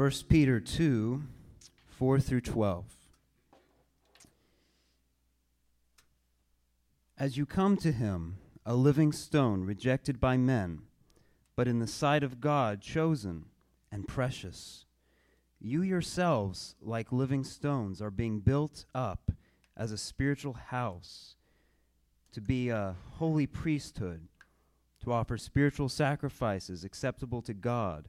1 Peter 2 4 through 12. As you come to him, a living stone rejected by men, but in the sight of God chosen and precious, you yourselves, like living stones, are being built up as a spiritual house to be a holy priesthood, to offer spiritual sacrifices acceptable to God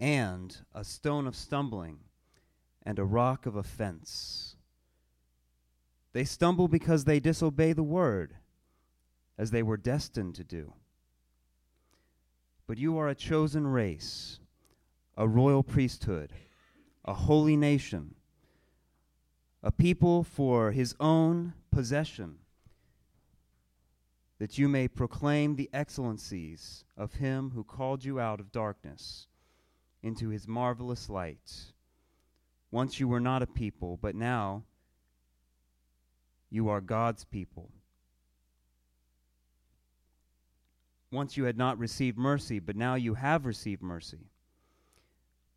and a stone of stumbling and a rock of offense. They stumble because they disobey the word, as they were destined to do. But you are a chosen race, a royal priesthood, a holy nation, a people for his own possession, that you may proclaim the excellencies of him who called you out of darkness into his marvelous light. Once you were not a people, but now you are God's people. Once you had not received mercy, but now you have received mercy.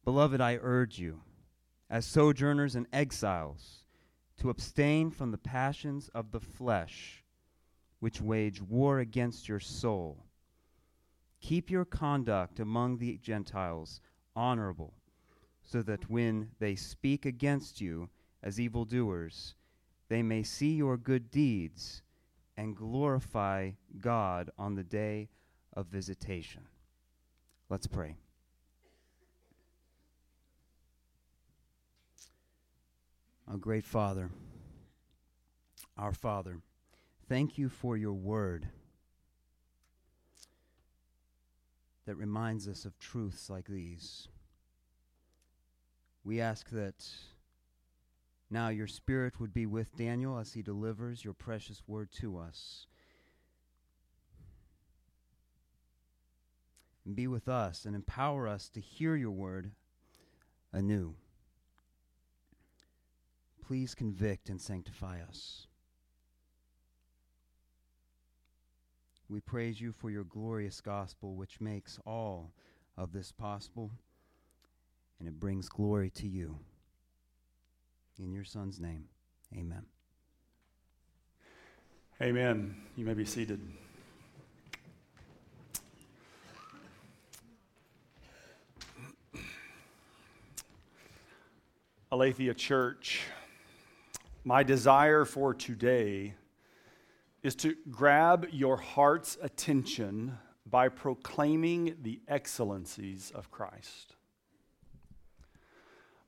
Beloved, I urge you, as sojourners and exiles, to abstain from the passions of the flesh, which wage war against your soul. Keep your conduct among the Gentiles honorable, so that when they speak against you as evildoers, they may see your good deeds and glorify God on the day of visitation. Let's pray. Our great Father, our Father, thank you for your word. That reminds us of truths like these. We ask that now your Spirit would be with Daniel as he delivers your precious word to us. And be with us and empower us to hear your word anew. Please convict and sanctify us. We praise you for your glorious gospel, which makes all of this possible, and it brings glory to you. In your Son's name, amen. Amen. You may be seated. Aletheia Church, my desire for today is to grab your heart's attention by proclaiming the excellencies of Christ.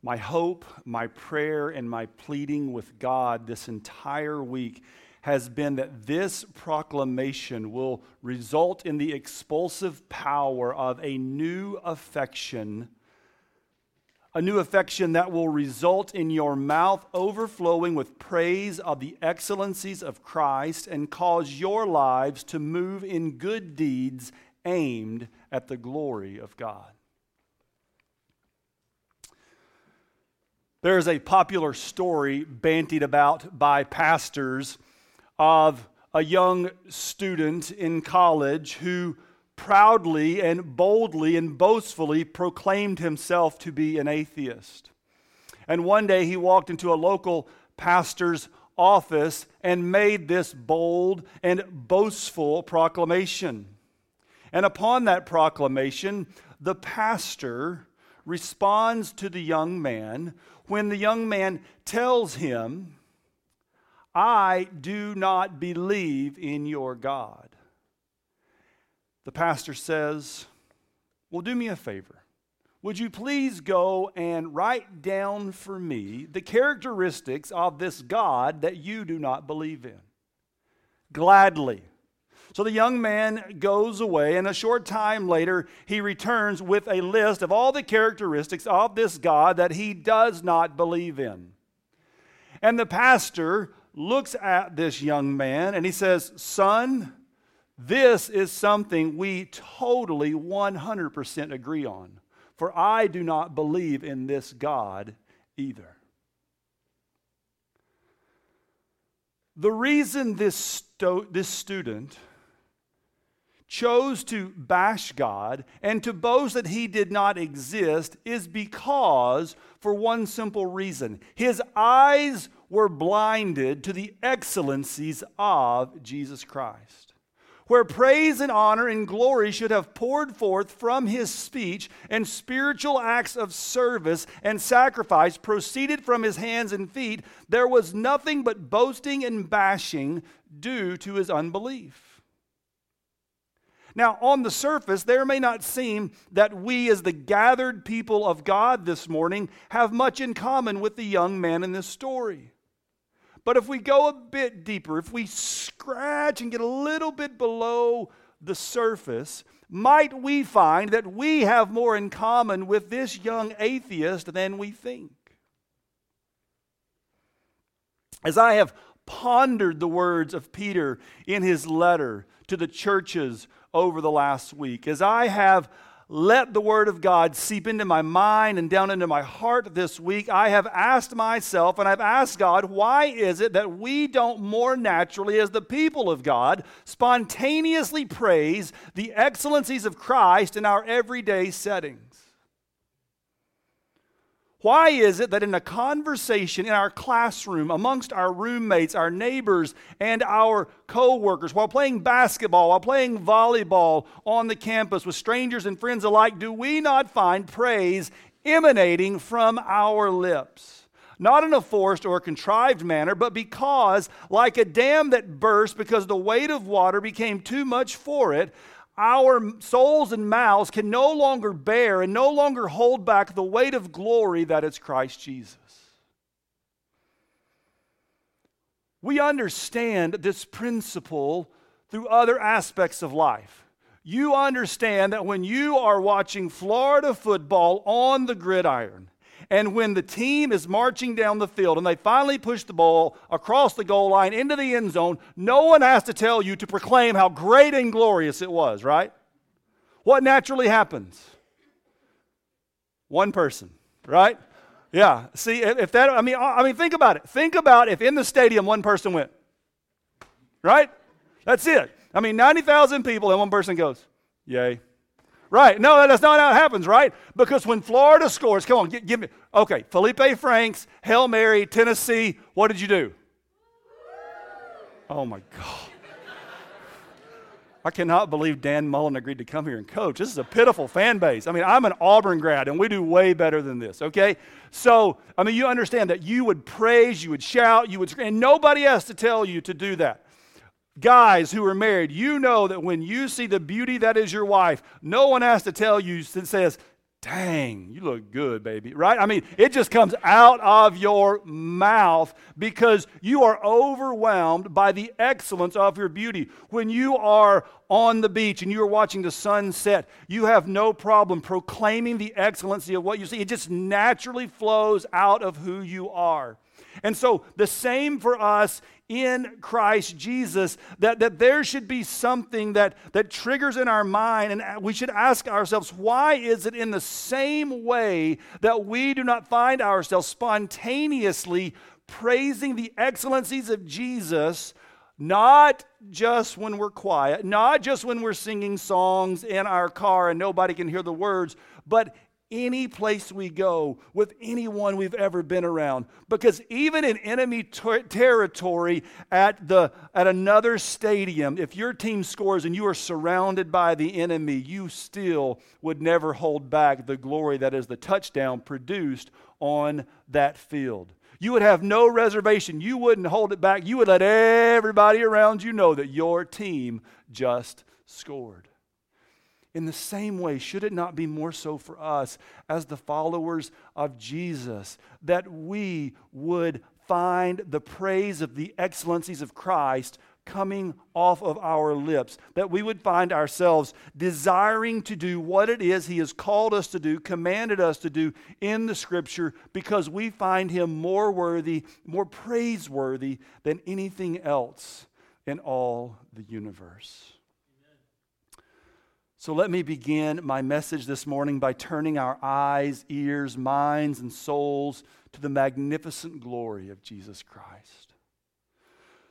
My hope, my prayer, and my pleading with God this entire week has been that this proclamation will result in the expulsive power of a new affection a new affection that will result in your mouth overflowing with praise of the excellencies of Christ and cause your lives to move in good deeds aimed at the glory of God. There's a popular story bantied about by pastors of a young student in college who proudly and boldly and boastfully proclaimed himself to be an atheist. And one day he walked into a local pastor's office and made this bold and boastful proclamation. And upon that proclamation, the pastor responds to the young man when the young man tells him, I do not believe in your God the pastor says, Well, do me a favor. Would you please go and write down for me the characteristics of this God that you do not believe in? Gladly. So the young man goes away, and a short time later, he returns with a list of all the characteristics of this God that he does not believe in. And the pastor looks at this young man and he says, Son, this is something we totally 100% agree on, for I do not believe in this God either. The reason this, sto- this student chose to bash God and to boast that he did not exist is because, for one simple reason, his eyes were blinded to the excellencies of Jesus Christ. Where praise and honor and glory should have poured forth from his speech, and spiritual acts of service and sacrifice proceeded from his hands and feet, there was nothing but boasting and bashing due to his unbelief. Now, on the surface, there may not seem that we, as the gathered people of God this morning, have much in common with the young man in this story. But if we go a bit deeper, if we scratch and get a little bit below the surface, might we find that we have more in common with this young atheist than we think? As I have pondered the words of Peter in his letter to the churches over the last week. As I have let the Word of God seep into my mind and down into my heart this week, I have asked myself and I've asked God, why is it that we don't more naturally, as the people of God, spontaneously praise the excellencies of Christ in our everyday settings? Why is it that in a conversation in our classroom, amongst our roommates, our neighbors, and our coworkers, while playing basketball, while playing volleyball on the campus with strangers and friends alike, do we not find praise emanating from our lips? Not in a forced or a contrived manner, but because, like a dam that burst because the weight of water became too much for it, our souls and mouths can no longer bear and no longer hold back the weight of glory that is Christ Jesus. We understand this principle through other aspects of life. You understand that when you are watching Florida football on the gridiron, and when the team is marching down the field and they finally push the ball across the goal line into the end zone, no one has to tell you to proclaim how great and glorious it was, right? What naturally happens? One person, right? Yeah. See, if that, I mean, I mean, think about it. Think about if in the stadium one person went, right? That's it. I mean, 90,000 people and one person goes, yay. Right. No, that's not how it happens, right? Because when Florida scores, come on, give, give me. Okay, Felipe Franks, Hail Mary, Tennessee, what did you do? Oh my God. I cannot believe Dan Mullen agreed to come here and coach. This is a pitiful fan base. I mean, I'm an Auburn grad, and we do way better than this, okay? So, I mean, you understand that you would praise, you would shout, you would scream, and nobody has to tell you to do that. Guys who are married, you know that when you see the beauty that is your wife, no one has to tell you that says, Dang, you look good, baby, right? I mean, it just comes out of your mouth because you are overwhelmed by the excellence of your beauty. When you are on the beach and you are watching the sunset, you have no problem proclaiming the excellency of what you see. It just naturally flows out of who you are. And so, the same for us in Christ Jesus, that, that there should be something that, that triggers in our mind, and we should ask ourselves, why is it in the same way that we do not find ourselves spontaneously praising the excellencies of Jesus? Not just when we're quiet, not just when we're singing songs in our car and nobody can hear the words, but any place we go with anyone we've ever been around. Because even in enemy ter- territory at the at another stadium if your team scores and you are surrounded by the enemy you still would never hold back the glory that is the touchdown produced on that field. You would have no reservation. You wouldn't hold it back. You would let everybody around you know that your team just scored in the same way, should it not be more so for us as the followers of Jesus that we would find the praise of the excellencies of Christ coming off of our lips, that we would find ourselves desiring to do what it is He has called us to do, commanded us to do in the Scripture, because we find Him more worthy, more praiseworthy than anything else in all the universe. So let me begin my message this morning by turning our eyes, ears, minds, and souls to the magnificent glory of Jesus Christ.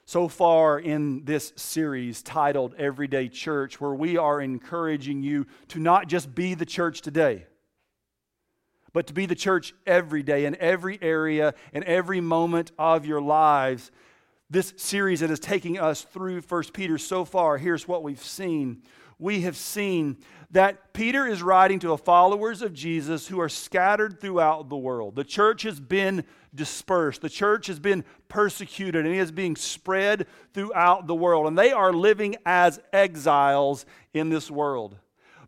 So far in this series titled Everyday Church, where we are encouraging you to not just be the church today, but to be the church every day in every area in every moment of your lives. This series that is taking us through 1 Peter so far, here's what we've seen we have seen that Peter is writing to the followers of Jesus who are scattered throughout the world. The church has been dispersed, the church has been persecuted, and it is being spread throughout the world. And they are living as exiles in this world.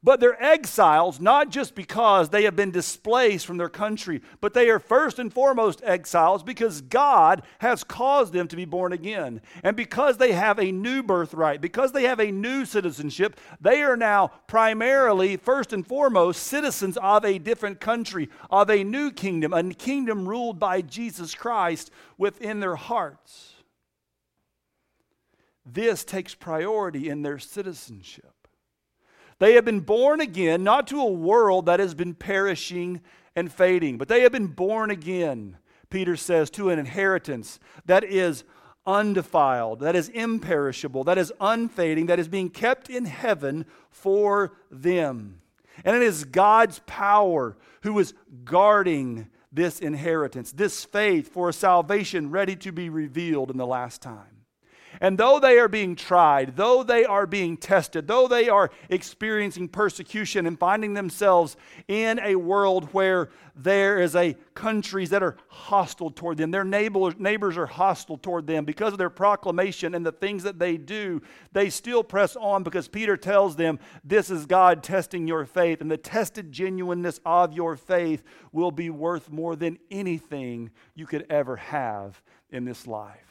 But they're exiles not just because they have been displaced from their country, but they are first and foremost exiles because God has caused them to be born again. And because they have a new birthright, because they have a new citizenship, they are now primarily, first and foremost, citizens of a different country, of a new kingdom, a kingdom ruled by Jesus Christ within their hearts. This takes priority in their citizenship. They have been born again, not to a world that has been perishing and fading, but they have been born again, Peter says, to an inheritance that is undefiled, that is imperishable, that is unfading, that is being kept in heaven for them. And it is God's power who is guarding this inheritance, this faith for a salvation ready to be revealed in the last time. And though they are being tried, though they are being tested, though they are experiencing persecution and finding themselves in a world where there is a countries that are hostile toward them, their neighbors, neighbors are hostile toward them because of their proclamation and the things that they do, they still press on because Peter tells them this is God testing your faith, and the tested genuineness of your faith will be worth more than anything you could ever have in this life.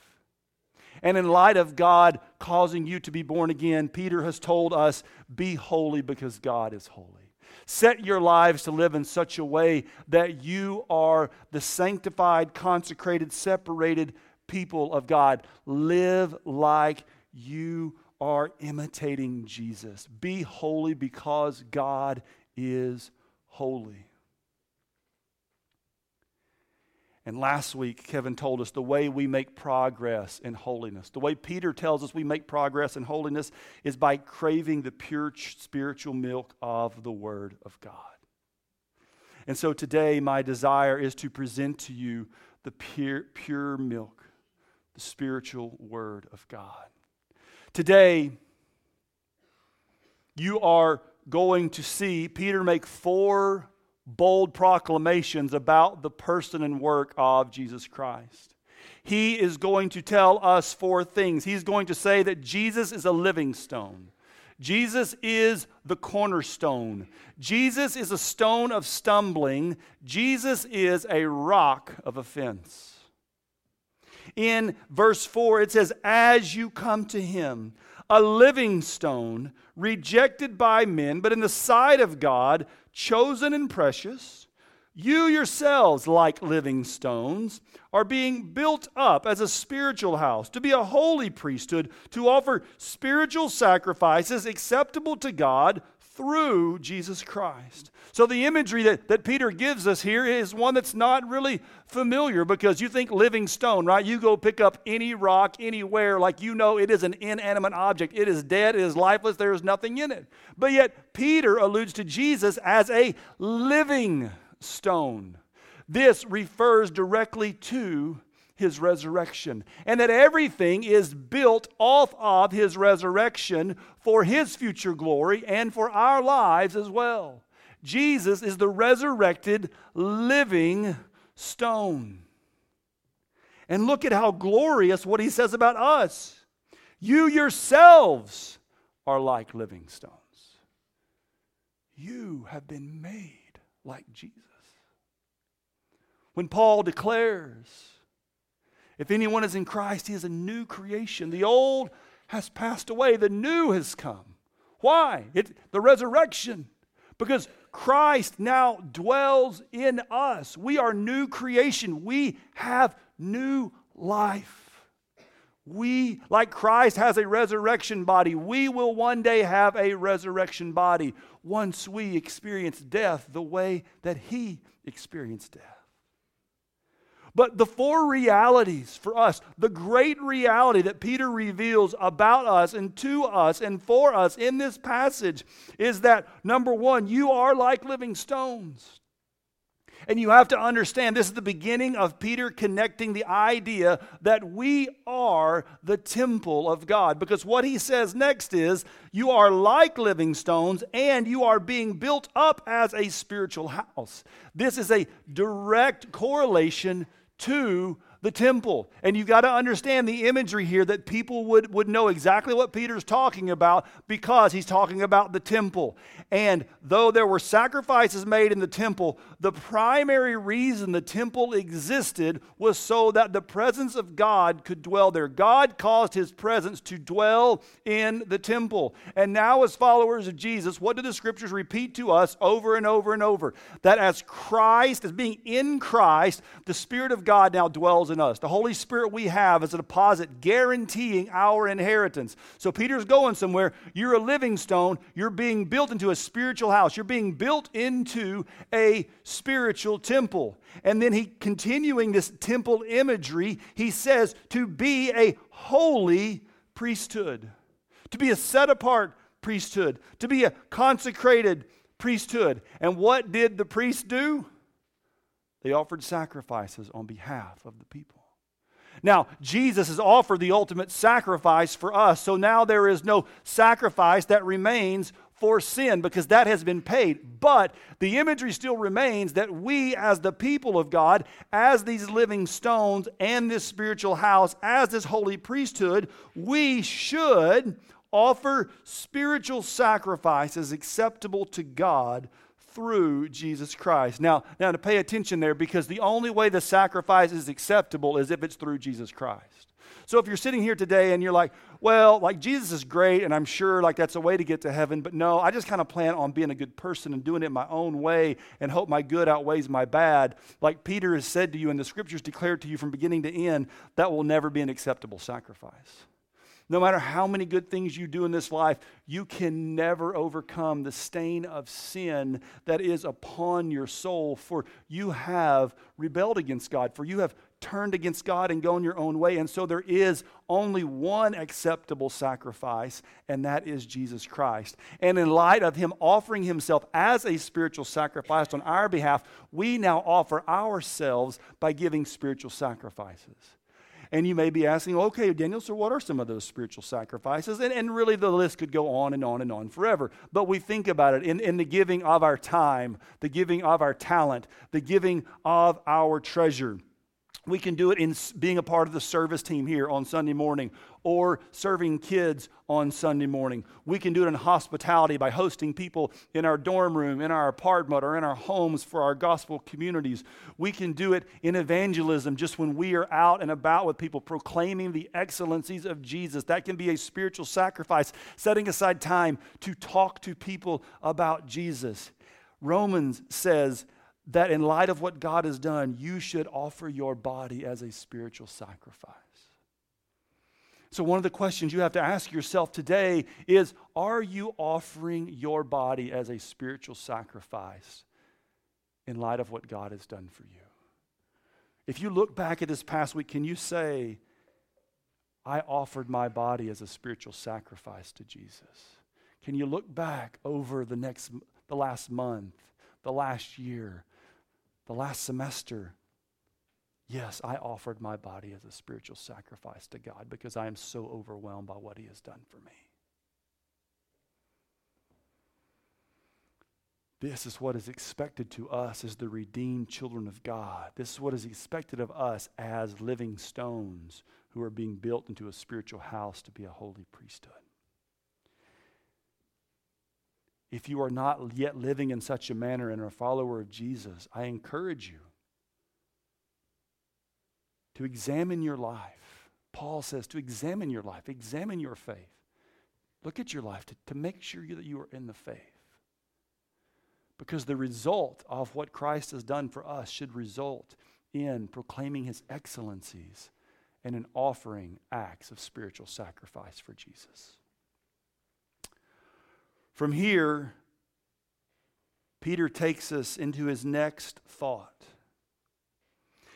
And in light of God causing you to be born again, Peter has told us be holy because God is holy. Set your lives to live in such a way that you are the sanctified, consecrated, separated people of God. Live like you are imitating Jesus. Be holy because God is holy. And last week, Kevin told us the way we make progress in holiness, the way Peter tells us we make progress in holiness is by craving the pure spiritual milk of the Word of God. And so today, my desire is to present to you the pure, pure milk, the spiritual Word of God. Today, you are going to see Peter make four bold proclamations about the person and work of Jesus Christ. He is going to tell us four things. He's going to say that Jesus is a living stone. Jesus is the cornerstone. Jesus is a stone of stumbling. Jesus is a rock of offense. In verse 4, it says, As you come to him, a living stone, rejected by men, but in the sight of God, chosen and precious, you yourselves, like living stones, are being built up as a spiritual house, to be a holy priesthood, to offer spiritual sacrifices acceptable to God through Jesus Christ. So, the imagery that, that Peter gives us here is one that's not really familiar because you think living stone, right? You go pick up any rock anywhere, like you know it is an inanimate object. It is dead, it is lifeless, there is nothing in it. But yet, Peter alludes to Jesus as a living stone. This refers directly to his resurrection, and that everything is built off of his resurrection for his future glory and for our lives as well. Jesus is the resurrected, living stone. And look at how glorious what he says about us. You yourselves are like living stones. You have been made like Jesus. When Paul declares, if anyone is in Christ, he is a new creation. The old has passed away, the new has come. Why? It, the resurrection. Because Christ now dwells in us. We are new creation. We have new life. We, like Christ has a resurrection body, we will one day have a resurrection body once we experience death the way that He experienced death. But the four realities for us, the great reality that Peter reveals about us and to us and for us in this passage is that number one, you are like living stones. And you have to understand this is the beginning of Peter connecting the idea that we are the temple of God. Because what he says next is, you are like living stones and you are being built up as a spiritual house. This is a direct correlation to the temple. And you've got to understand the imagery here that people would, would know exactly what Peter's talking about because he's talking about the temple. And though there were sacrifices made in the temple, the primary reason the temple existed was so that the presence of God could dwell there. God caused his presence to dwell in the temple. And now, as followers of Jesus, what do the scriptures repeat to us over and over and over? That as Christ, as being in Christ, the Spirit of God now dwells in us. The Holy Spirit we have is a deposit guaranteeing our inheritance. So Peter's going somewhere. You're a living stone. You're being built into a spiritual house. You're being built into a spiritual temple. And then he, continuing this temple imagery, he says to be a holy priesthood, to be a set apart priesthood, to be a consecrated priesthood. And what did the priests do? They offered sacrifices on behalf of the people. Now, Jesus has offered the ultimate sacrifice for us. So now there is no sacrifice that remains for sin because that has been paid. But the imagery still remains that we, as the people of God, as these living stones and this spiritual house, as this holy priesthood, we should offer spiritual sacrifices acceptable to God through Jesus Christ. Now, now to pay attention there because the only way the sacrifice is acceptable is if it's through Jesus Christ. So if you're sitting here today and you're like, well, like Jesus is great and I'm sure like that's a way to get to heaven, but no, I just kind of plan on being a good person and doing it my own way and hope my good outweighs my bad. Like Peter has said to you and the scriptures declared to you from beginning to end, that will never be an acceptable sacrifice. No matter how many good things you do in this life, you can never overcome the stain of sin that is upon your soul, for you have rebelled against God, for you have turned against God and gone your own way. And so there is only one acceptable sacrifice, and that is Jesus Christ. And in light of Him offering Himself as a spiritual sacrifice on our behalf, we now offer ourselves by giving spiritual sacrifices. And you may be asking, okay, Daniel, so what are some of those spiritual sacrifices? And, and really, the list could go on and on and on forever. But we think about it in, in the giving of our time, the giving of our talent, the giving of our treasure. We can do it in being a part of the service team here on Sunday morning or serving kids on Sunday morning. We can do it in hospitality by hosting people in our dorm room, in our apartment, or in our homes for our gospel communities. We can do it in evangelism just when we are out and about with people proclaiming the excellencies of Jesus. That can be a spiritual sacrifice, setting aside time to talk to people about Jesus. Romans says, that in light of what God has done, you should offer your body as a spiritual sacrifice. So, one of the questions you have to ask yourself today is Are you offering your body as a spiritual sacrifice in light of what God has done for you? If you look back at this past week, can you say, I offered my body as a spiritual sacrifice to Jesus? Can you look back over the next the last month, the last year, the last semester, yes, I offered my body as a spiritual sacrifice to God because I am so overwhelmed by what He has done for me. This is what is expected to us as the redeemed children of God. This is what is expected of us as living stones who are being built into a spiritual house to be a holy priesthood. If you are not yet living in such a manner and are a follower of Jesus, I encourage you to examine your life Paul says to examine your life, examine your faith. Look at your life to, to make sure that you are in the faith. Because the result of what Christ has done for us should result in proclaiming his excellencies and in offering acts of spiritual sacrifice for Jesus. From here, Peter takes us into his next thought.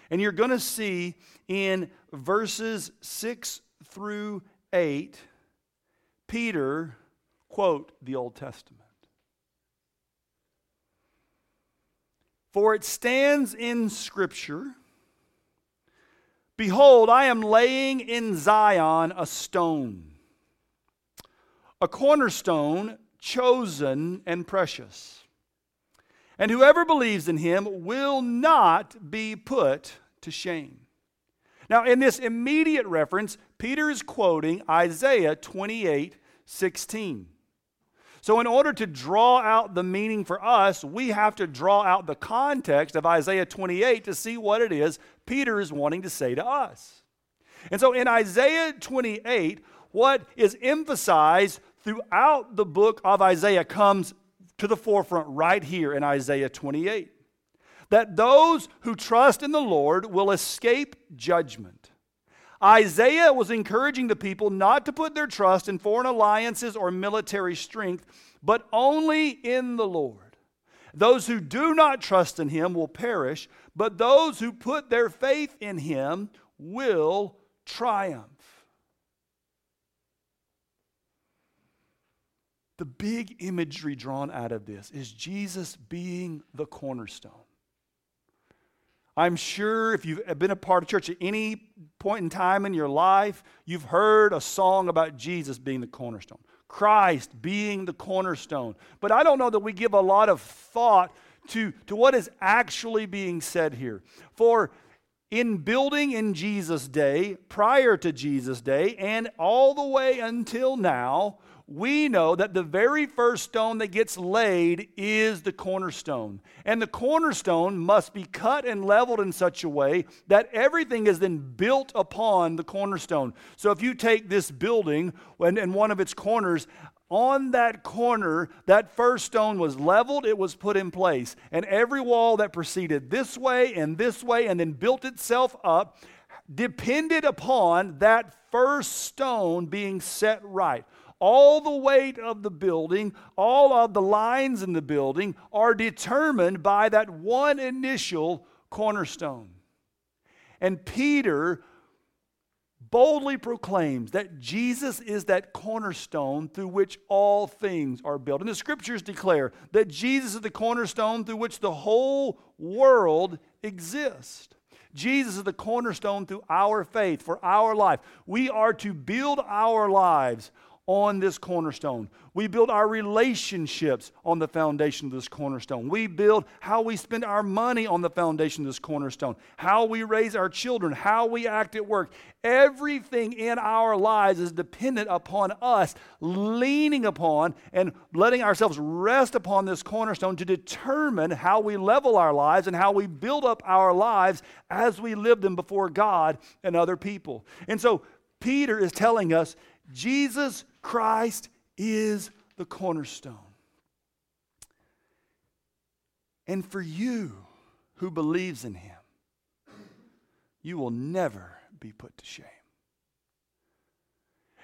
And you're going to see in verses 6 through 8, Peter quote the Old Testament. For it stands in Scripture Behold, I am laying in Zion a stone, a cornerstone chosen and precious. And whoever believes in him will not be put to shame. Now, in this immediate reference, Peter is quoting Isaiah 28 16. So, in order to draw out the meaning for us, we have to draw out the context of Isaiah 28 to see what it is Peter is wanting to say to us. And so, in Isaiah 28, what is emphasized throughout the book of Isaiah comes to the forefront right here in Isaiah 28 that those who trust in the Lord will escape judgment. Isaiah was encouraging the people not to put their trust in foreign alliances or military strength, but only in the Lord. Those who do not trust in him will perish, but those who put their faith in him will triumph. The big imagery drawn out of this is Jesus being the cornerstone. I'm sure if you've been a part of church at any point in time in your life, you've heard a song about Jesus being the cornerstone, Christ being the cornerstone. But I don't know that we give a lot of thought to, to what is actually being said here. For in building in Jesus' day, prior to Jesus' day, and all the way until now, we know that the very first stone that gets laid is the cornerstone. And the cornerstone must be cut and leveled in such a way that everything is then built upon the cornerstone. So if you take this building and, and one of its corners, on that corner, that first stone was leveled, it was put in place. And every wall that proceeded this way and this way and then built itself up depended upon that first stone being set right all the weight of the building, all of the lines in the building are determined by that one initial cornerstone. And Peter boldly proclaims that Jesus is that cornerstone through which all things are built. And the scriptures declare that Jesus is the cornerstone through which the whole world exists. Jesus is the cornerstone through our faith for our life. We are to build our lives on this cornerstone. We build our relationships on the foundation of this cornerstone. We build how we spend our money on the foundation of this cornerstone, how we raise our children, how we act at work. Everything in our lives is dependent upon us leaning upon and letting ourselves rest upon this cornerstone to determine how we level our lives and how we build up our lives as we live them before God and other people. And so, Peter is telling us Jesus Christ is the cornerstone. And for you who believes in him, you will never be put to shame.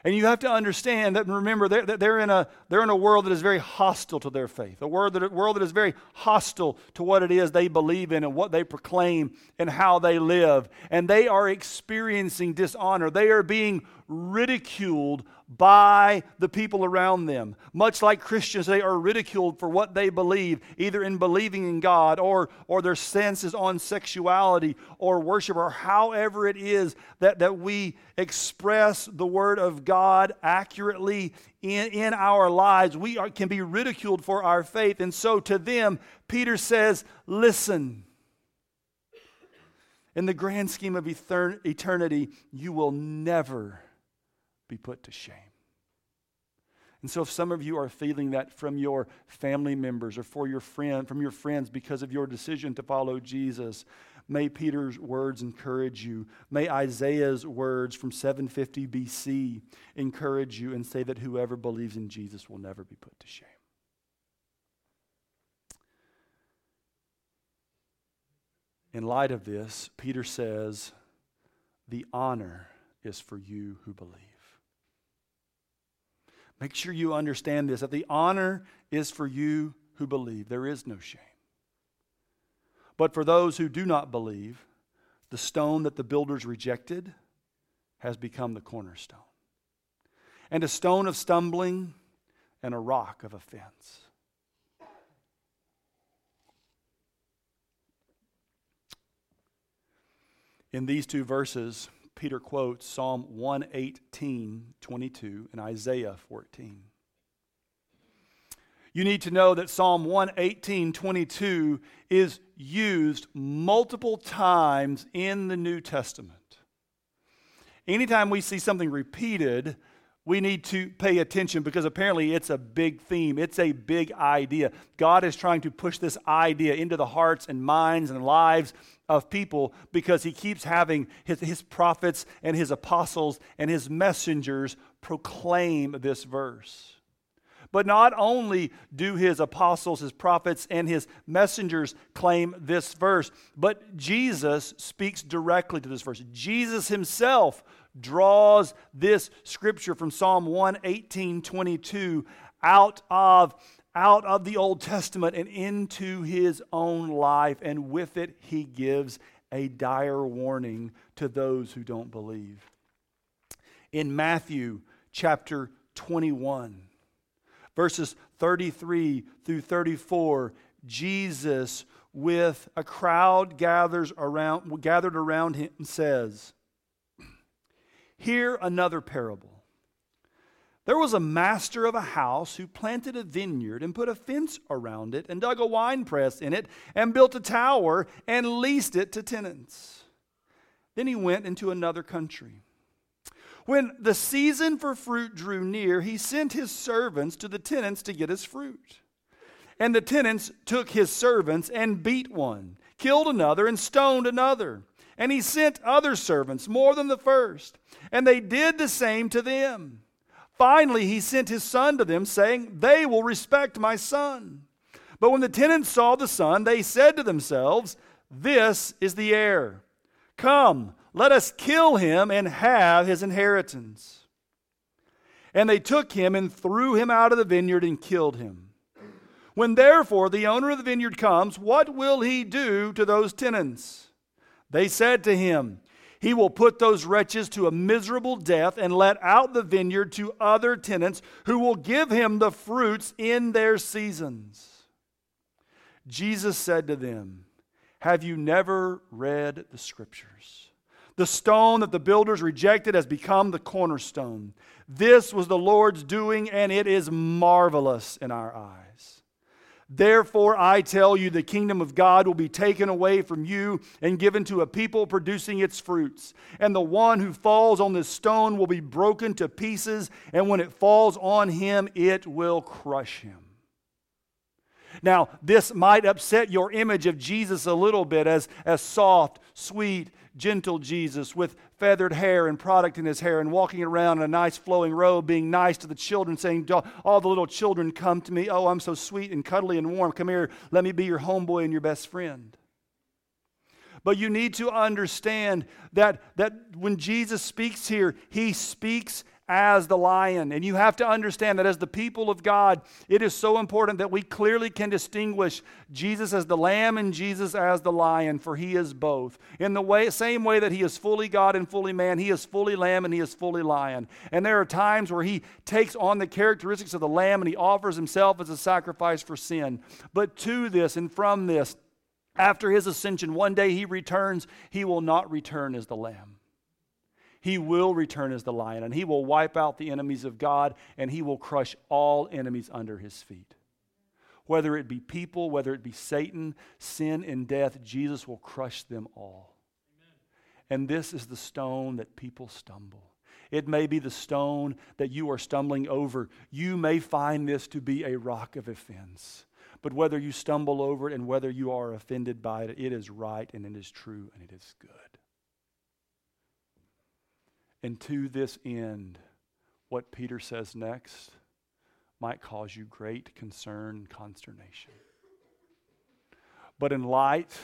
And you have to understand that, remember, they're, they're, in a, they're in a world that is very hostile to their faith, a world that, world that is very hostile to what it is they believe in and what they proclaim and how they live. And they are experiencing dishonor. They are being ridiculed by the people around them. Much like Christians, they are ridiculed for what they believe, either in believing in God or, or their senses on sexuality or worship, or however it is that, that we express the Word of God accurately in, in our lives. We are, can be ridiculed for our faith. And so to them, Peter says, Listen. In the grand scheme of eternity, you will never be put to shame. And so if some of you are feeling that from your family members or for your friend, from your friends because of your decision to follow Jesus, may Peter's words encourage you. May Isaiah's words from 750 BC encourage you and say that whoever believes in Jesus will never be put to shame. In light of this, Peter says, the honor is for you who believe. Make sure you understand this that the honor is for you who believe. There is no shame. But for those who do not believe, the stone that the builders rejected has become the cornerstone, and a stone of stumbling and a rock of offense. In these two verses, Peter quotes Psalm 118, 22, and Isaiah 14. You need to know that Psalm 118, 22 is used multiple times in the New Testament. Anytime we see something repeated, we need to pay attention because apparently it's a big theme. It's a big idea. God is trying to push this idea into the hearts and minds and lives of people because he keeps having his, his prophets and his apostles and his messengers proclaim this verse. But not only do his apostles, his prophets, and his messengers claim this verse, but Jesus speaks directly to this verse. Jesus himself draws this scripture from Psalm 118 22 out of out of the Old Testament and into his own life, and with it, he gives a dire warning to those who don't believe. In Matthew chapter 21, verses 33 through 34, Jesus, with a crowd gathers around, gathered around him, says, Hear another parable. There was a master of a house who planted a vineyard and put a fence around it and dug a wine press in it and built a tower and leased it to tenants. Then he went into another country. When the season for fruit drew near, he sent his servants to the tenants to get his fruit. And the tenants took his servants and beat one, killed another, and stoned another. And he sent other servants, more than the first, and they did the same to them. Finally, he sent his son to them, saying, They will respect my son. But when the tenants saw the son, they said to themselves, This is the heir. Come, let us kill him and have his inheritance. And they took him and threw him out of the vineyard and killed him. When therefore the owner of the vineyard comes, what will he do to those tenants? They said to him, he will put those wretches to a miserable death and let out the vineyard to other tenants who will give him the fruits in their seasons. Jesus said to them, Have you never read the scriptures? The stone that the builders rejected has become the cornerstone. This was the Lord's doing, and it is marvelous in our eyes. Therefore, I tell you, the kingdom of God will be taken away from you and given to a people producing its fruits. And the one who falls on this stone will be broken to pieces, and when it falls on him, it will crush him. Now, this might upset your image of Jesus a little bit as, as soft, sweet, gentle Jesus with feathered hair and product in his hair and walking around in a nice flowing robe, being nice to the children, saying, All the little children come to me. Oh, I'm so sweet and cuddly and warm. Come here, let me be your homeboy and your best friend. But you need to understand that, that when Jesus speaks here, he speaks as the lion. And you have to understand that as the people of God, it is so important that we clearly can distinguish Jesus as the lamb and Jesus as the lion, for he is both. In the way, same way that he is fully God and fully man, he is fully lamb and he is fully lion. And there are times where he takes on the characteristics of the lamb and he offers himself as a sacrifice for sin. But to this and from this, after his ascension, one day he returns, he will not return as the lamb. He will return as the lion, and he will wipe out the enemies of God, and he will crush all enemies under his feet. Whether it be people, whether it be Satan, sin, and death, Jesus will crush them all. Amen. And this is the stone that people stumble. It may be the stone that you are stumbling over. You may find this to be a rock of offense. But whether you stumble over it and whether you are offended by it, it is right and it is true and it is good. And to this end, what Peter says next might cause you great concern and consternation. But in light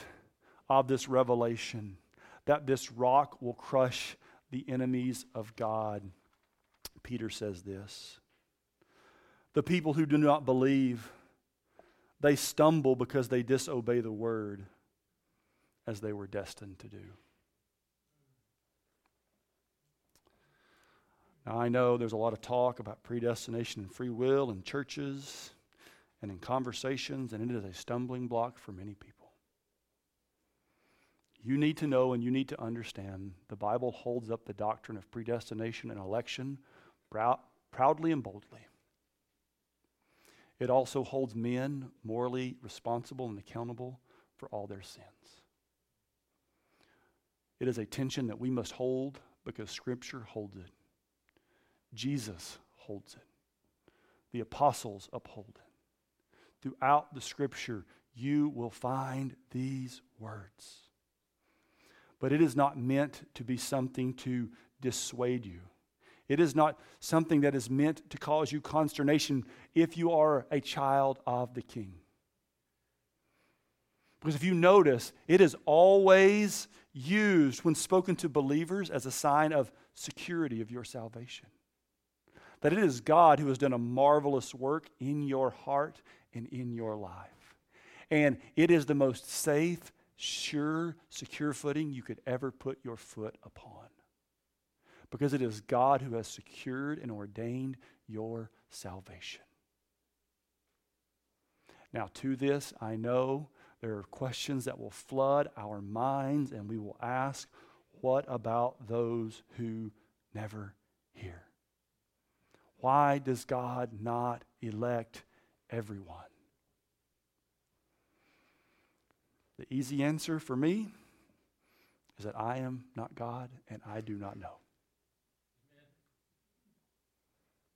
of this revelation, that this rock will crush the enemies of God, Peter says this The people who do not believe, they stumble because they disobey the word as they were destined to do. Now, I know there's a lot of talk about predestination and free will in churches and in conversations, and it is a stumbling block for many people. You need to know and you need to understand the Bible holds up the doctrine of predestination and election proudly and boldly. It also holds men morally responsible and accountable for all their sins. It is a tension that we must hold because Scripture holds it. Jesus holds it. The apostles uphold it. Throughout the Scripture, you will find these words. But it is not meant to be something to dissuade you. It is not something that is meant to cause you consternation if you are a child of the King. Because if you notice, it is always used when spoken to believers as a sign of security of your salvation that it is God who has done a marvelous work in your heart and in your life. And it is the most safe, sure, secure footing you could ever put your foot upon. Because it is God who has secured and ordained your salvation. Now, to this, I know there are questions that will flood our minds, and we will ask, what about those who never hear? Why does God not elect everyone? The easy answer for me is that I am not God and I do not know.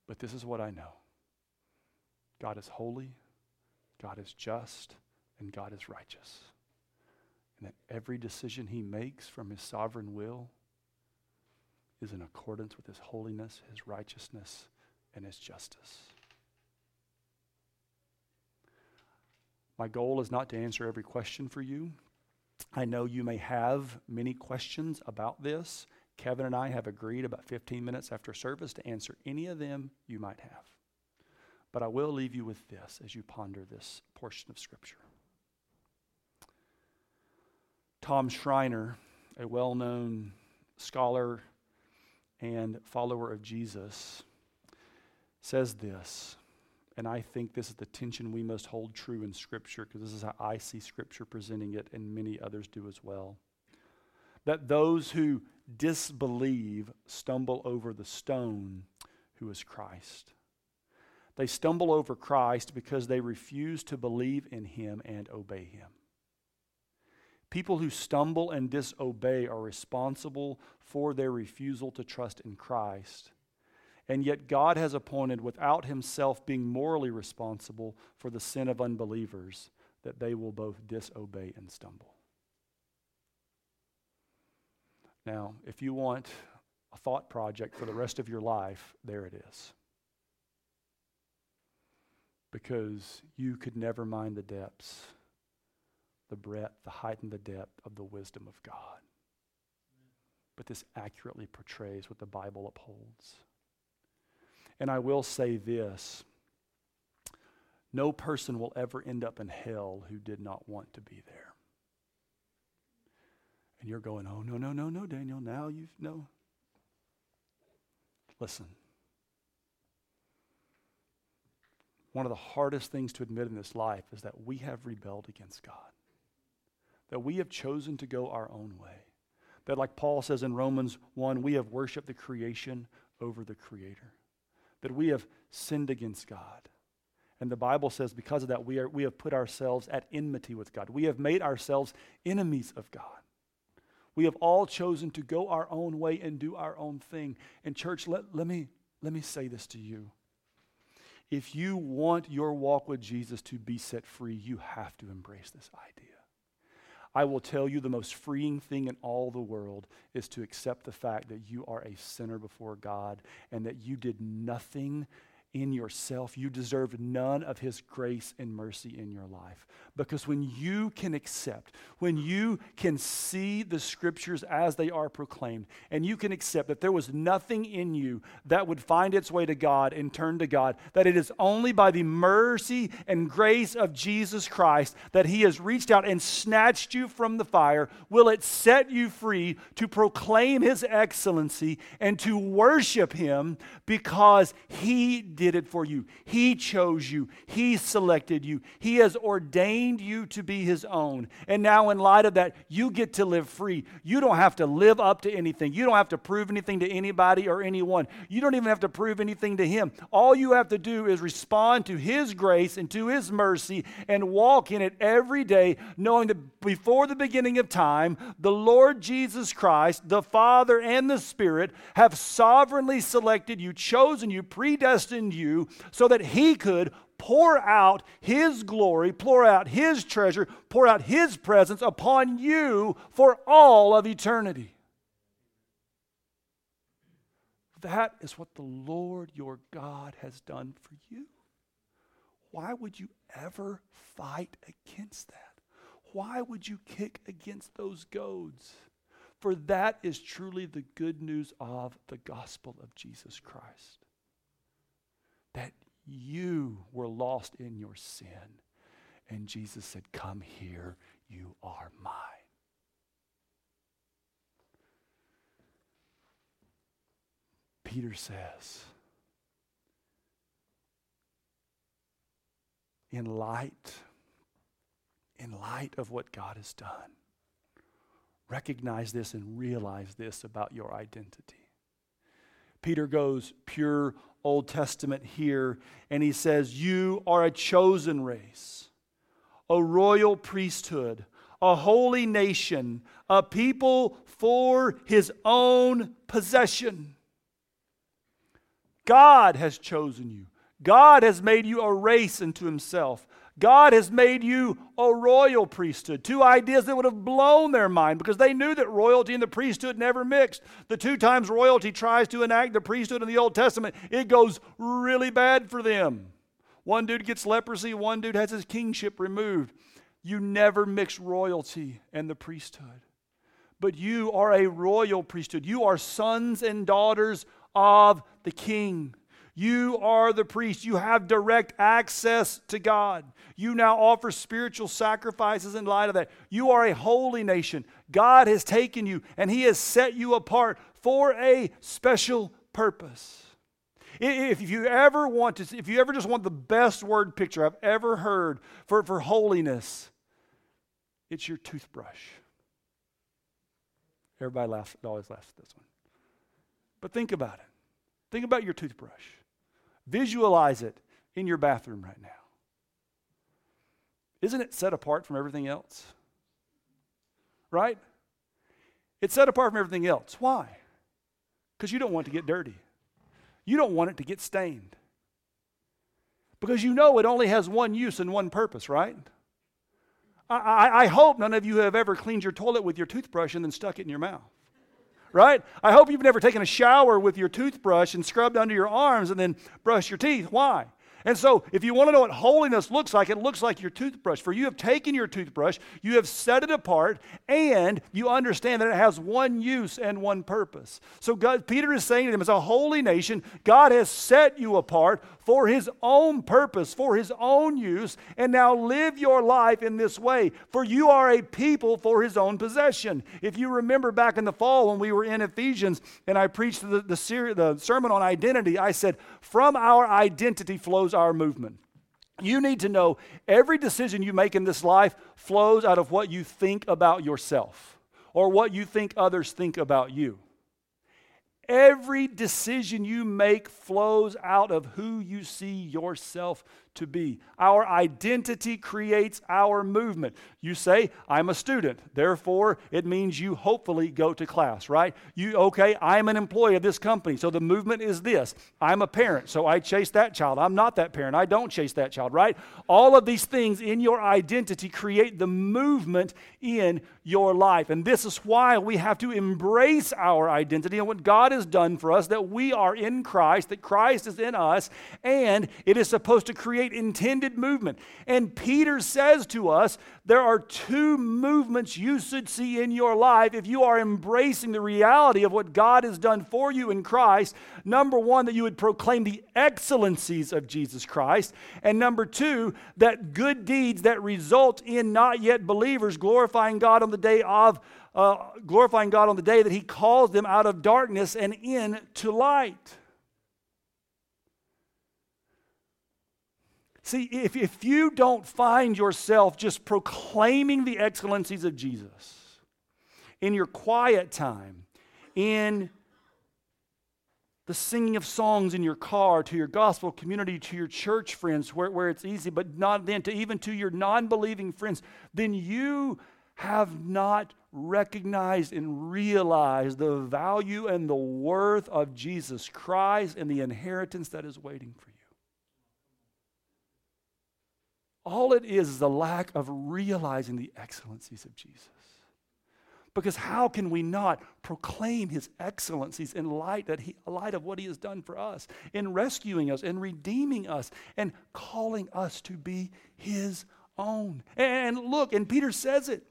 But this is what I know God is holy, God is just, and God is righteous. And that every decision he makes from his sovereign will is in accordance with his holiness, his righteousness, and his justice. My goal is not to answer every question for you. I know you may have many questions about this. Kevin and I have agreed about 15 minutes after service to answer any of them you might have. But I will leave you with this as you ponder this portion of Scripture. Tom Schreiner, a well known scholar and follower of Jesus, says this, and I think this is the tension we must hold true in Scripture because this is how I see Scripture presenting it, and many others do as well. That those who disbelieve stumble over the stone who is Christ. They stumble over Christ because they refuse to believe in him and obey him. People who stumble and disobey are responsible for their refusal to trust in Christ and yet God has appointed, without himself being morally responsible for the sin of unbelievers, that they will both disobey and stumble. Now, if you want a thought project for the rest of your life, there it is. Because you could never mind the depths, the breadth, the height, and the depth of the wisdom of God. But this accurately portrays what the Bible upholds. And I will say this no person will ever end up in hell who did not want to be there. And you're going, oh, no, no, no, no, Daniel, now you've, no. Listen. One of the hardest things to admit in this life is that we have rebelled against God, that we have chosen to go our own way. That, like Paul says in Romans 1, we have worshiped the creation over the Creator that we have sinned against God. And the Bible says because of that, we, are, we have put ourselves at enmity with God. We have made ourselves enemies of God. We have all chosen to go our own way and do our own thing. And, church, let, let, me, let me say this to you. If you want your walk with Jesus to be set free, you have to embrace this idea. I will tell you the most freeing thing in all the world is to accept the fact that you are a sinner before God and that you did nothing in yourself. You deserve none of His grace and mercy in your life. Because when you can accept, when you can see the scriptures as they are proclaimed, and you can accept that there was nothing in you that would find its way to God and turn to God, that it is only by the mercy and grace of Jesus Christ that He has reached out and snatched you from the fire, will it set you free to proclaim His excellency and to worship Him because He did it for you. He chose you, He selected you, He has ordained you to be His own. And now, in light of that, you get to live free. You don't have to live up to anything, you don't have to prove anything to anybody or anyone. You don't even have to prove anything to Him. All you have to do is respond to His grace and to His mercy and walk in it every day, knowing that before the beginning of time, the Lord Jesus Christ, the Father, and the Spirit have sovereignly selected you, chosen you, predestined you, so that He could pour out His glory, pour out His treasure, pour out His presence upon you for all of eternity. That is what the Lord your God has done for you. Why would you ever fight against that? Why would you kick against those goads? For that is truly the good news of the gospel of Jesus Christ. That you were lost in your sin. And Jesus said, Come here, you are mine. Peter says, in light, in light of what God has done, recognize this and realize this about your identity. Peter goes pure Old Testament here, and he says, You are a chosen race, a royal priesthood, a holy nation, a people for his own possession. God has chosen you. God has made you a race unto himself. God has made you a royal priesthood. Two ideas that would have blown their mind because they knew that royalty and the priesthood never mixed. The two times royalty tries to enact the priesthood in the Old Testament, it goes really bad for them. One dude gets leprosy, one dude has his kingship removed. You never mix royalty and the priesthood. But you are a royal priesthood. You are sons and daughters of the king. You are the priest. You have direct access to God. You now offer spiritual sacrifices in light of that. You are a holy nation. God has taken you and He has set you apart for a special purpose. If you ever want to, if you ever just want the best word picture I've ever heard for, for holiness, it's your toothbrush. Everybody laughs, always laughs at this one. But think about it. Think about your toothbrush. Visualize it in your bathroom right now. Isn't it set apart from everything else? Right? It's set apart from everything else. Why? Because you don't want to get dirty. You don't want it to get stained. Because you know it only has one use and one purpose, right? I, I, I, hope none of you have ever cleaned your toilet with your toothbrush and then stuck it in your mouth right? I hope you've never taken a shower with your toothbrush and scrubbed under your arms and then brushed your teeth. Why? And so, if you want to know what holiness looks like, it looks like your toothbrush. For you have taken your toothbrush, you have set it apart, and you understand that it has one use and one purpose. So, God, Peter is saying to them, as a holy nation, God has set you apart for his own purpose, for his own use, and now live your life in this way. For you are a people for his own possession. If you remember back in the fall when we were in Ephesians and I preached the, the, ser- the sermon on identity, I said, From our identity flows our movement. You need to know every decision you make in this life flows out of what you think about yourself or what you think others think about you. Every decision you make flows out of who you see yourself to be. Our identity creates our movement. You say, I'm a student, therefore it means you hopefully go to class, right? You, okay, I'm an employee of this company, so the movement is this. I'm a parent, so I chase that child. I'm not that parent, I don't chase that child, right? All of these things in your identity create the movement in your life. And this is why we have to embrace our identity and what God has done for us, that we are in Christ, that Christ is in us, and it is supposed to create intended movement. And Peter says to us, there are two movements you should see in your life if you are embracing the reality of what God has done for you in Christ. Number one, that you would proclaim the excellencies of Jesus Christ. And number two, that good deeds that result in not yet believers glorifying God on the day of, uh, glorifying God on the day that He calls them out of darkness and into light. See, if, if you don't find yourself just proclaiming the excellencies of Jesus in your quiet time, in the singing of songs in your car, to your gospel community, to your church friends, where, where it's easy, but not then to even to your non believing friends, then you have not recognized and realized the value and the worth of Jesus Christ and the inheritance that is waiting for you. All it is is a lack of realizing the excellencies of Jesus. Because how can we not proclaim his excellencies in light, that he, light of what he has done for us, in rescuing us, in redeeming us, and calling us to be his own? And look, and Peter says it.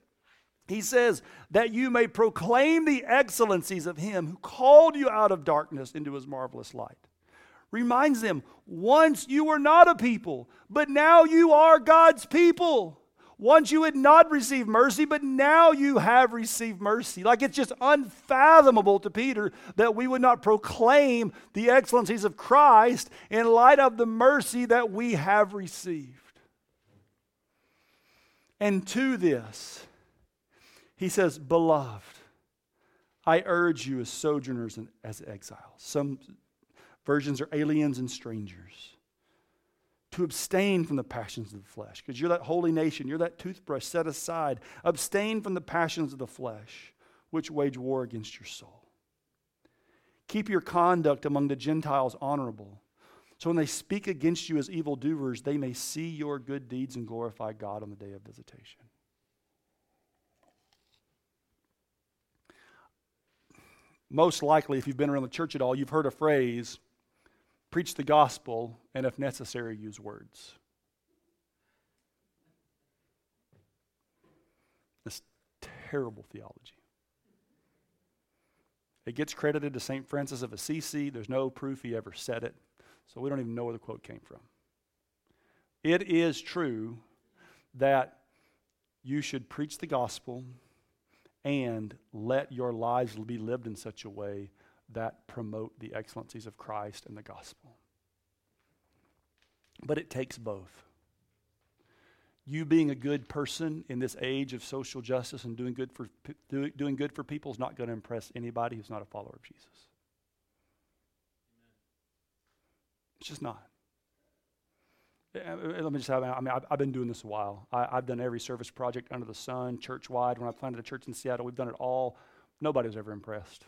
He says, that you may proclaim the excellencies of him who called you out of darkness into his marvelous light reminds them once you were not a people, but now you are God's people. Once you had not received mercy, but now you have received mercy. Like it's just unfathomable to Peter that we would not proclaim the excellencies of Christ in light of the mercy that we have received. And to this, he says, Beloved, I urge you as sojourners and as exiles. Some Versions are aliens and strangers. To abstain from the passions of the flesh, because you're that holy nation, you're that toothbrush set aside. Abstain from the passions of the flesh, which wage war against your soul. Keep your conduct among the Gentiles honorable, so when they speak against you as evildoers, they may see your good deeds and glorify God on the day of visitation. Most likely, if you've been around the church at all, you've heard a phrase preach the gospel, and if necessary, use words. This terrible theology. It gets credited to St. Francis of Assisi. There's no proof he ever said it, so we don't even know where the quote came from. It is true that you should preach the gospel and let your lives be lived in such a way that promote the excellencies of Christ and the gospel. But it takes both. You being a good person in this age of social justice and doing good for, doing good for people is not going to impress anybody who's not a follower of Jesus. It's just not. Eh, eh, let me just have, I mean, I've, I've been doing this a while. I, have done every service project under the sun, church wide. When I planted a church in Seattle, we've done it all. Nobody was ever impressed.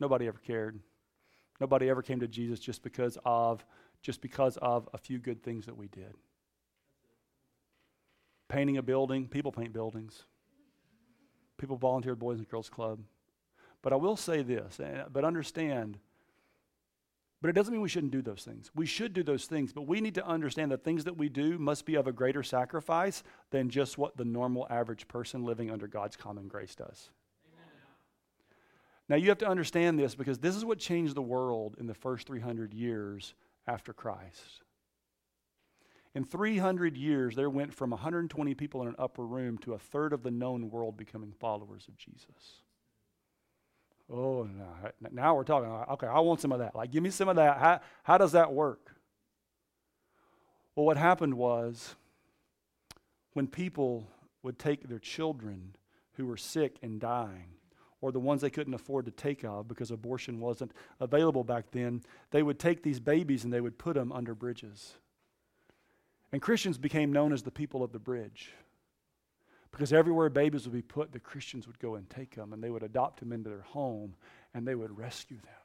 Nobody ever cared. Nobody ever came to Jesus just because of just because of a few good things that we did. Painting a building, people paint buildings. People volunteer at Boys and Girls Club. But I will say this, but understand, but it doesn't mean we shouldn't do those things. We should do those things, but we need to understand that things that we do must be of a greater sacrifice than just what the normal average person living under God's common grace does. Now, you have to understand this because this is what changed the world in the first 300 years after Christ. In 300 years, there went from 120 people in an upper room to a third of the known world becoming followers of Jesus. Oh, now we're talking. Okay, I want some of that. Like, give me some of that. How, how does that work? Well, what happened was when people would take their children who were sick and dying or the ones they couldn't afford to take of because abortion wasn't available back then, they would take these babies and they would put them under bridges. And Christians became known as the people of the bridge. Because everywhere babies would be put, the Christians would go and take them and they would adopt them into their home and they would rescue them.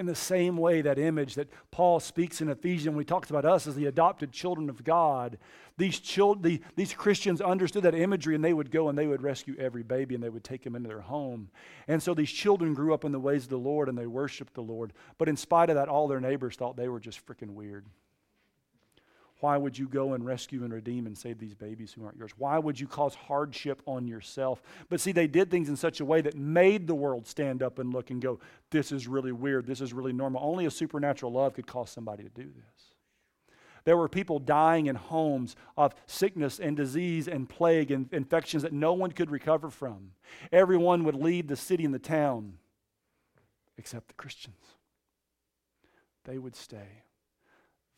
In the same way, that image that Paul speaks in Ephesians when he talks about us as the adopted children of God, these, children, the, these Christians understood that imagery and they would go and they would rescue every baby and they would take him into their home. And so these children grew up in the ways of the Lord and they worshiped the Lord. But in spite of that, all their neighbors thought they were just freaking weird. Why would you go and rescue and redeem and save these babies who aren't yours? Why would you cause hardship on yourself? But see, they did things in such a way that made the world stand up and look and go, this is really weird. This is really normal. Only a supernatural love could cause somebody to do this. There were people dying in homes of sickness and disease and plague and infections that no one could recover from. Everyone would leave the city and the town except the Christians. They would stay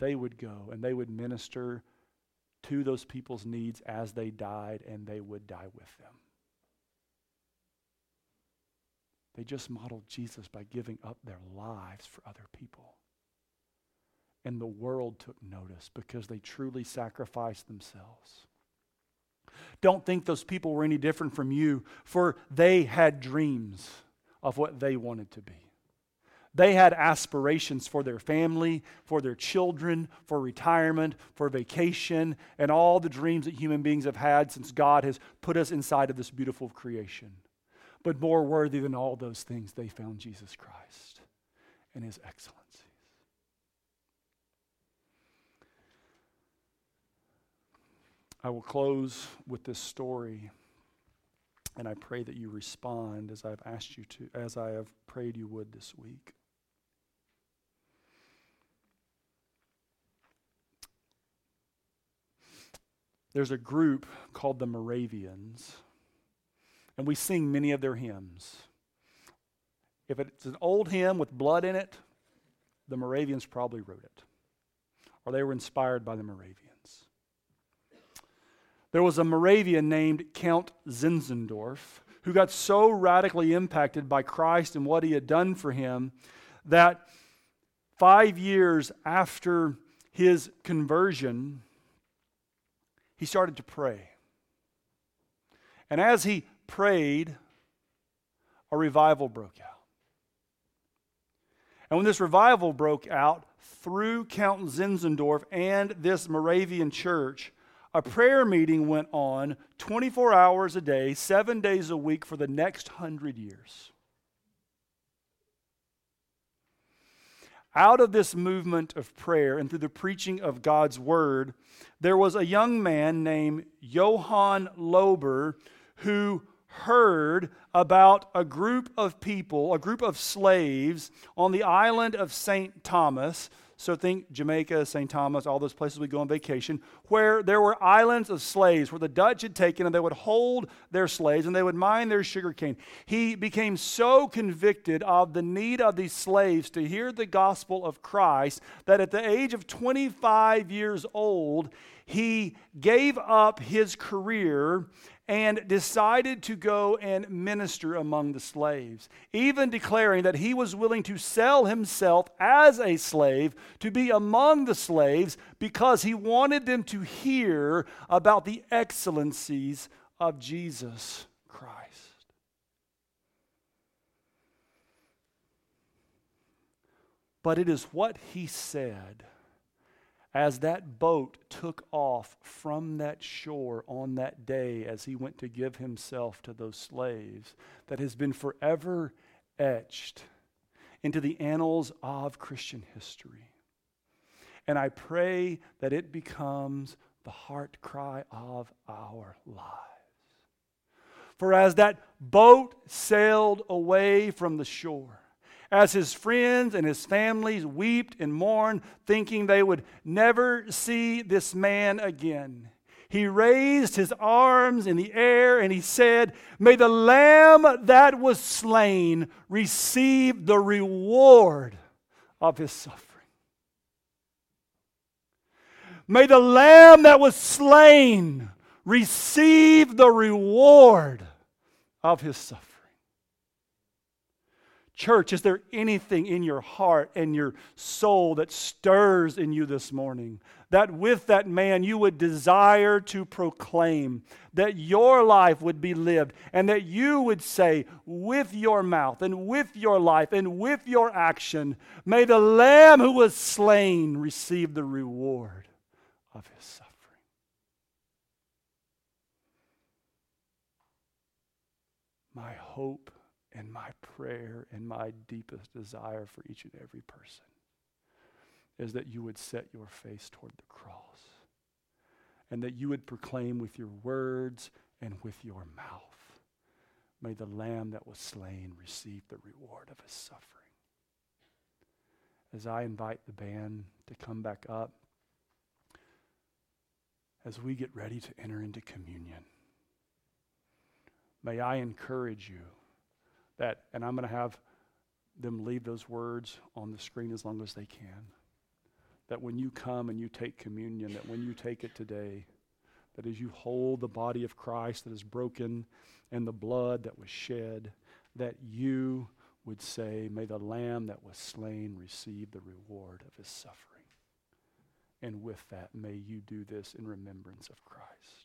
they would go and they would minister to those people's needs as they died, and they would die with them. They just modeled Jesus by giving up their lives for other people. And the world took notice because they truly sacrificed themselves. Don't think those people were any different from you, for they had dreams of what they wanted to be. They had aspirations for their family, for their children, for retirement, for vacation, and all the dreams that human beings have had since God has put us inside of this beautiful creation. But more worthy than all those things, they found Jesus Christ and his excellencies. I will close with this story. And I pray that you respond as I've asked you to, as I have prayed you would this week. There's a group called the Moravians, and we sing many of their hymns. If it's an old hymn with blood in it, the Moravians probably wrote it, or they were inspired by the Moravians. There was a Moravian named Count Zinzendorf who got so radically impacted by Christ and what he had done for him that five years after his conversion, he started to pray. And as he prayed, a revival broke out. And when this revival broke out through Count Zinzendorf and this Moravian church, a prayer meeting went on 24 hours a day, seven days a week for the next hundred years. Out of this movement of prayer and through the preaching of God's word, there was a young man named Johann Dober who heard about a group of people, a group of slaves on the island of St. Thomas so think Jamaica, St. Thomas, all those places we go on vacation, where there were islands of slaves where the Dutch had taken and they would hold their slaves and they would mine their sugarcane. He became so convicted of the need of these slaves to hear the gospel of Christ that at the age of 25 years old, he gave up his career and decided to go and minister among the slaves, even declaring that he was willing to sell himself as a slave to be among the slaves because he wanted them to hear about the excellencies of Jesus Christ. But it is what he said as that boat took off from that shore on that day as he went to give himself to those slaves that has been forever etched into the annals of Christian history. And I pray that it becomes the heart cry of our lives. For as that boat sailed away from the shore, as his friends and his families wept and mourned, thinking they would never see this man again. He raised his arms in the air and he said, May the lamb that was slain receive the reward of his suffering. May the lamb that was slain receive the reward of his suffering. Church, is there anything in your heart and your soul that stirs in you this morning? That with that man you would desire to proclaim, that your life would be lived, and that you would say with your mouth and with your life and with your action, May the Lamb who was slain receive the reward of his suffering. My hope and my prayer and my deepest desire for each and every person is that you would set your face toward the cross and that you would proclaim with your words and with your mouth, May the Lamb that was slain receive the reward of his suffering. As I invite the band to come back up, as we get ready to enter into communion, may I encourage you that, and I'm going to have them leave those words on the screen as long as they can. That when you come and you take communion, that when you take it today, that as you hold the body of Christ that is broken and the blood that was shed, that you would say, May the lamb that was slain receive the reward of his suffering. And with that, may you do this in remembrance of Christ.